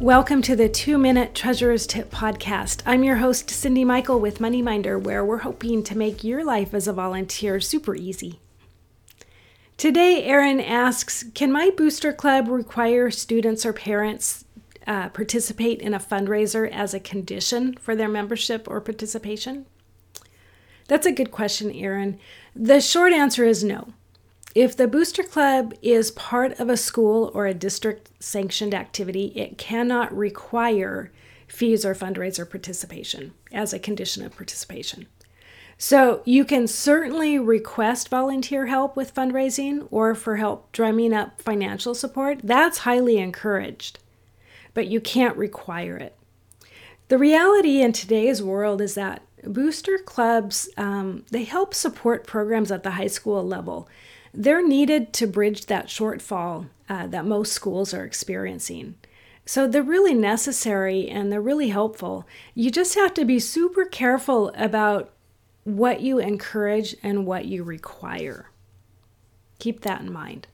Welcome to the Two Minute Treasurer's Tip podcast. I'm your host, Cyndi Michael with MoneyMinder, where we're hoping to make your life as a volunteer super easy. Today, Aaron asks Can my booster club require students or parents uh, participate in a fundraiser as a condition for their membership or participation? That's a good question, Aaron. The short answer is no. If the booster club is part of a school or a district sanctioned activity, it cannot require fees or fundraiser participation as a condition of participation. So you can certainly request volunteer help with fundraising or for help drumming up financial support. That's highly encouraged, but you can't require it. The reality in today's world is that booster clubs um, they help support programs at the high school level they're needed to bridge that shortfall uh, that most schools are experiencing. So they're really necessary and they're really helpful. You just have to be super careful about what you encourage and what you require. Keep that in mind.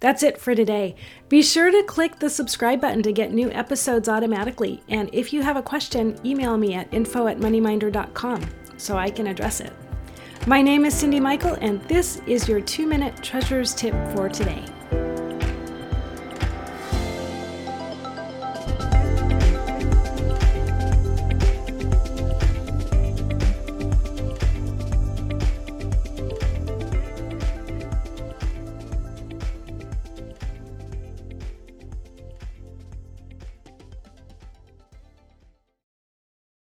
That's it for today. Be sure to click the subscribe button to get new episodes automatically. And if you have a question, email me at info at moneyminder.com so I can address it. My name is Cyndi Michael, and this is your two minute treasurer's tip for today.